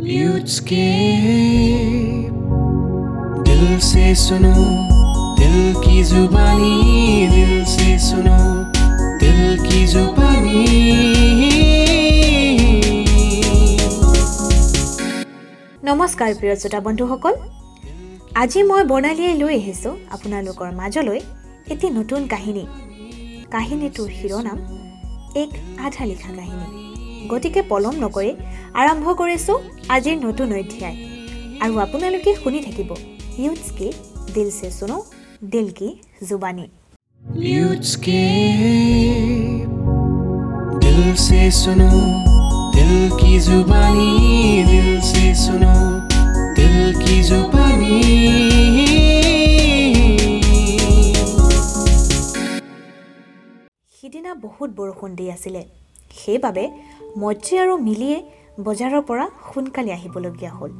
Youthscape दिल से सुनो दिल की जुबानी दिल से सुनो दिल की जुबानी নমস্কাৰ প্ৰিয় শ্ৰোতা বন্ধুসকল আজি মই বৰ্ণালীয়ে লৈ আহিছোঁ আপোনালোকৰ মাজলৈ এটি নতুন কাহিনী কাহিনীটোৰ শিৰোনাম এক আধা লিখা কাহিনী গতিকে পলম নকৰি আৰম্ভ কৰিছোঁ আজিৰ নতুন অধ্যায়। আৰু আপোনালোকে শুনি থাকিব। ইউটকি দিল চে চুনো দিল কি জুবানী সিদিনা বহুত বৰষুণ দি আছিলে। সেইবাবে মজ্জি আৰু মিলিয়ে বজাৰৰ পৰা সোনকালে আহিবলগীয়া হ'ল।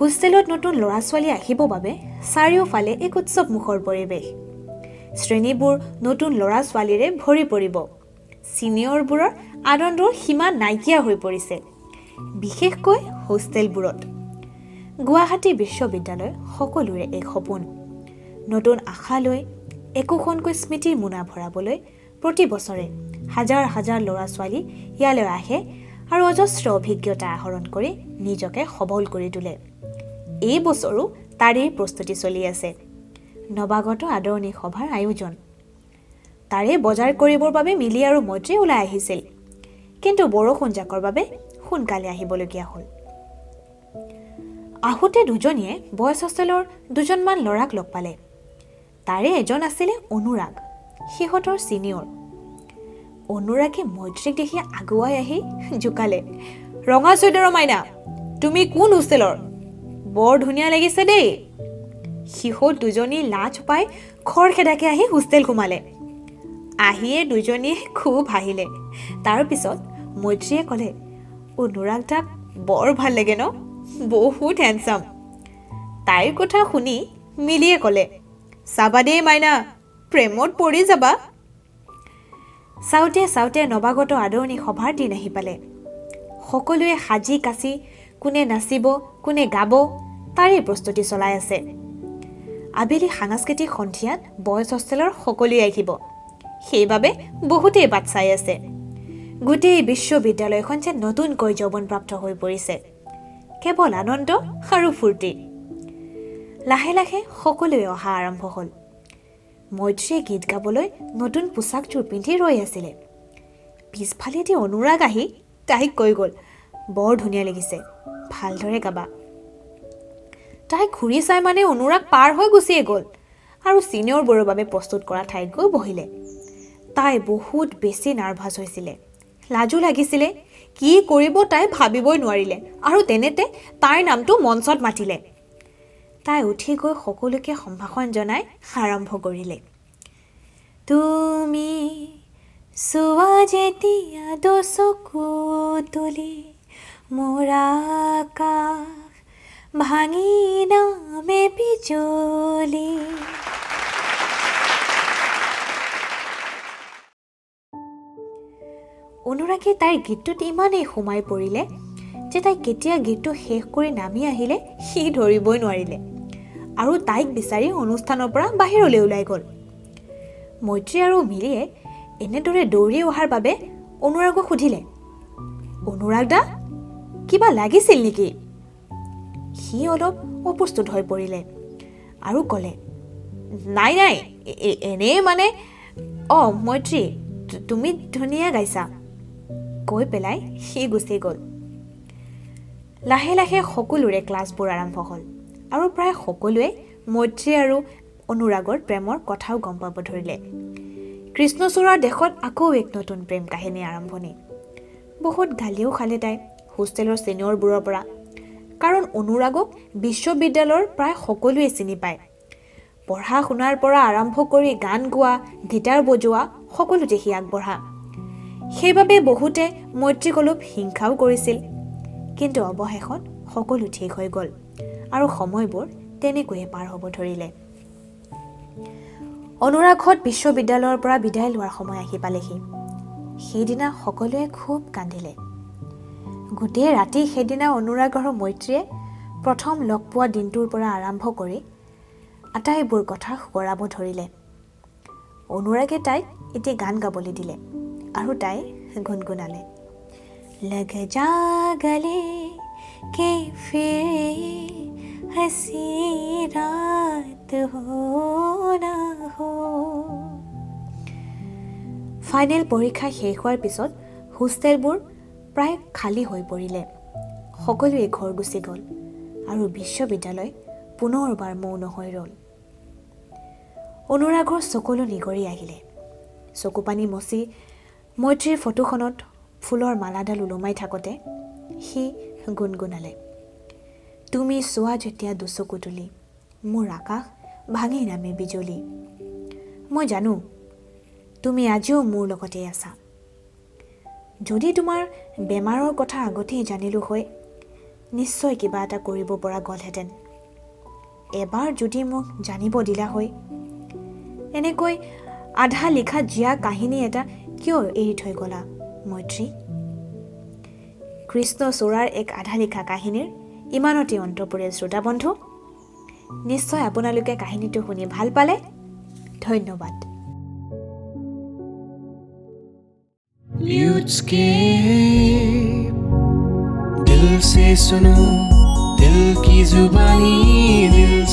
হোষ্টেলত নতুন ল'ৰা ছোৱালী আহিবৰ বাবে চাৰিওফালে এক উৎসৱমুখৰ পৰিৱেশ। শ্ৰেণীবোৰ নতুন ল'ৰা ছোৱালীৰে ভৰি পৰিব। ছিনিয়ৰবোৰৰ আনন্দৰ সীমা নাইকিয়া হৈ পৰিছে বিশেষকৈ হোষ্টেলবোৰত। গুৱাহাটী বিশ্ববিদ্যালয় সকলোৰে এক সপোন। নতুন আশা লৈ একোখনকৈ স্মৃতিৰ মোনা ভৰাবলৈ প্ৰতি বছৰে হাজাৰ হাজাৰ ল'ৰা ছোৱালী ইয়ালৈ আহে আৰু অজস্ৰ অভিজ্ঞতা আহৰণ কৰি নিজকে সবল কৰি তোলে। এই বছৰো তাৰেই প্ৰস্তুতি চলি আছে। নৱাগত আদৰণি সভাৰ আয়োজন। তাৰে বজাৰ কৰিবৰ বাবে মিলি আৰু মৈত্ৰী ওলাই আহিছিল। কিন্তু বৰষুণ জাকৰ বাবে সোনকালে আহিবলগীয়া হ'ল। আহোঁতে দুজনীয়ে বয়ছ হোষ্টেলৰ দুজনমান ল'ৰাক লগ পালে। তাৰে এজন আছিলে অনুৰাগ। সিহঁতৰ ছিনিয়ৰ। অনুৰাগে মৈত্ৰীক দেখি আগুৱাই আহি জোকালে ৰঙা চুৱেটাৰৰ মাইনা তুমি কোন হোষ্টেলৰ? বৰ ধুনীয়া লাগিছে দেই। সিহঁত দুজনী লাজ পাই খৰখেদাকে আহি হোষ্টেল সোমালে। আহিয়ে দুজনীয়ে খুব হাঁহিলে। তাৰপিছত মৈত্ৰীয়ে ক'লে অনুৰাগ দাক বৰ ভাল লাগে ন? বহুত হেণ্ডচাম তাইৰ কথা শুনি মিলিয়ে ক'লে চাবা দেই মাইনা প্ৰেমত পৰি যাবা। চাওঁতে চাওঁতে নৱাগত আদৰণি সভাৰ দিন আহি পালে। সকলোৱে সাজি কাচি কোনে নাচিব কোনে গাব তাৰেই প্ৰস্তুতি চলাই আছে। আবেলি সাংস্কৃতিক সন্ধিয়াত বয়ছ হোষ্টেলৰ সকলোৱে আহিব। সেইবাবে বহুতেই বাট চাই আছে। গোটেই বিশ্ববিদ্যালয়খন যেন নতুনকৈ যৌৱনপ্ৰাপ্ত হৈ পৰিছে। কেৱল আনন্দ আৰু ফূৰ্তি। লাহে লাহে সকলোৱে অহা আৰম্ভ হ'ল। মৈত্ৰীয়ে গীত গাবলৈ নতুন পোচাকযোৰ পিন্ধি ৰৈ আছিলে। পিছফালেদি অনুৰাগ আহি তাইক কৈ গ'ল বৰ ধুনীয়া লাগিছে ভালদৰে গাবা। তাই ঘূৰি চাই মানে অনুৰাগ পাৰ হৈ গুচিয়ে গ'ল আৰু ছিনিয়ৰবোৰৰ বাবে প্ৰস্তুত কৰা ঠাইত গৈ বহিলে। তাই বহুত বেছি নাৰ্ভাছ হৈছিলে লাজো লাগিছিলে কি কৰিব তাই ভাবিবই নোৱাৰিলে আৰু তেনেতে তাইৰ নামটো মঞ্চত মাতিলে। তাই উঠি গৈ সকলোকে সম্ভাষণ জনাই আৰম্ভ কৰিলে। তুমি চোৱা যেতিয়া দচকু তুলি মোৰ ভাঙি নামে বিজুলী। অনুৰাগে তাইৰ গীতটোত ইমানেই সোমাই পৰিলে যে তাই কেতিয়া গীতটো শেষ কৰি নামি আহিলে সি ধৰিবই নোৱাৰিলে। আৰু তাইক বিচাৰি অনুষ্ঠানৰ পৰা বাহিৰলৈ ওলাই গ'ল। মৈত্ৰী আৰু মিলিয়ে এনেদৰে দৌৰি অহাৰ বাবে অনুৰাগক সুধিলে অনুৰাগ দা কিবা লাগিছিল নেকি? সি অলপ অপ্ৰস্তুত হৈ পৰিলে আৰু ক'লে নাই নাই এনেই মানে অঁ মৈত্ৰী তুমি ধুনীয়া গাইছা কৈ পেলাই সি গুচি গ'ল। লাহে লাহে সকলোৰে ক্লাছবোৰ আৰম্ভ হ'ল। আৰু প্ৰায় সকলোৱে মৈত্ৰী আৰু অনুৰাগৰ প্ৰেমৰ কথাও গম পাব ধৰিলে। কৃষ্ণচূড়াৰ দেশত আকৌ এক নতুন প্ৰেম কাহিনী আৰম্ভণি। বহুত গালিও খালে তাই হোষ্টেলৰ ছিনিয়ৰবোৰৰ পৰা। কাৰণ অনুৰাগক বিশ্ববিদ্যালয়ৰ প্ৰায় সকলোৱে চিনি পায়। পঢ়া শুনাৰ পৰা আৰম্ভ কৰি গান গোৱা গীটাৰ বজোৱা সকলোতে সি আগবঢ়া। সেইবাবে বহুতে মৈত্ৰীক অলপ হিংসাও কৰিছিল। কিন্তু অৱশেষত সকলো ঠিক হৈ গ'ল। আৰু সময়বোৰ তেনেকৈয়ে পাৰ হ'ব ধৰিলে। অনুৰাগহঁত বিশ্ববিদ্যালয়ৰ পৰা বিদায় লোৱাৰ সময় আহি পালেহি। সেইদিনা সকলোৱে খুব কান্দিলে। গোটেই ৰাতি সেইদিনা অনুৰাগ আৰু মৈত্ৰীয়ে প্ৰথম লগ পোৱা দিনটোৰ পৰা আৰম্ভ কৰি আটাইবোৰ কথা সোঁৱৰাব ধৰিলে। অনুৰাগে তাইক এটি গান গাবলৈ দিলে আৰু তাই গুণগুণালে। লগ যা গলে কে ফিৰ হসি ৰাত হো না হো ফাইনেল পৰীক্ষা শেষ হোৱাৰ পিছত হোষ্টেলবোৰ প্ৰায় খালী হৈ পৰিলে। সকলোৱে ঘৰ গুচি গ'ল আৰু বিশ্ববিদ্যালয় পুনৰবাৰ মৌন হৈ ৰ'ল। অনুৰাগৰ চকুলো নিগৰি আহিলে। চকু পানী মচি মৈত্ৰীৰ ফটোখনত ফুলৰ মালাডাল ওলোমাই থাকোঁতে সি গুণগুণালে। তুমি চোৱা যেতিয়া দুচকু তুলি মোৰ আকাশ ভাঙি নামে বিজুলী। মই জানো তুমি আজিও মোৰ লগতে আছা। যদি তোমাৰ বেমাৰৰ কথা আগতেই জানিলোঁ হয় নিশ্চয় কিবা এটা কৰিব পৰা গ'লহেঁতেন। এবাৰ যদি মোক জানিব দিলা হয় এনেকৈ আধা লিখা জীয়া কাহিনী এটা কিয় এৰি থৈ গ'লা মৈত্ৰী? কৃষ্ণচূড়াৰ এক আধা লিখা কাহিনীৰ ইমানতে অন্ত পৰিল শ্ৰোতাবন্ধু নিশ্চয় আপোনালোকে কাহিনীটো শুনি ভালো পালে। ধন্যবাদ। দিল দিল কি জুবানি, দিল